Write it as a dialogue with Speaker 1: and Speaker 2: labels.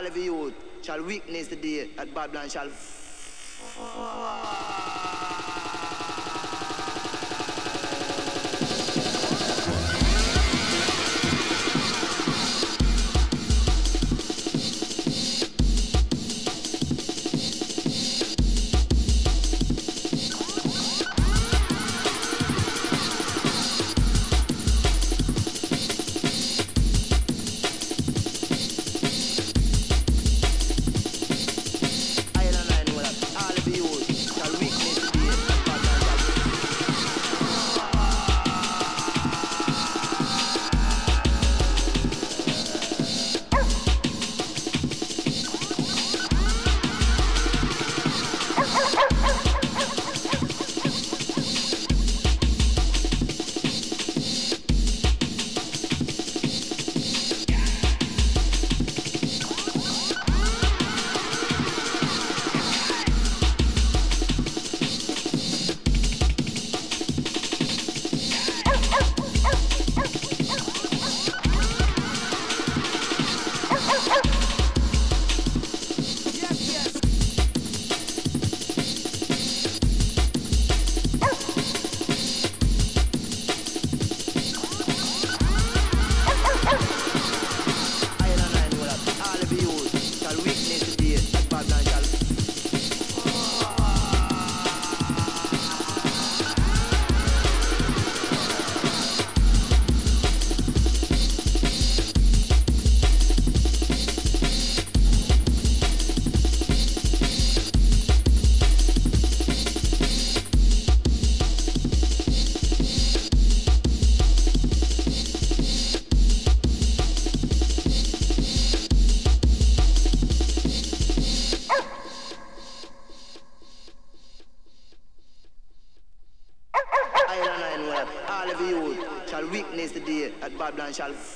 Speaker 1: all of shall witness the day that Babylon shall.
Speaker 2: financial.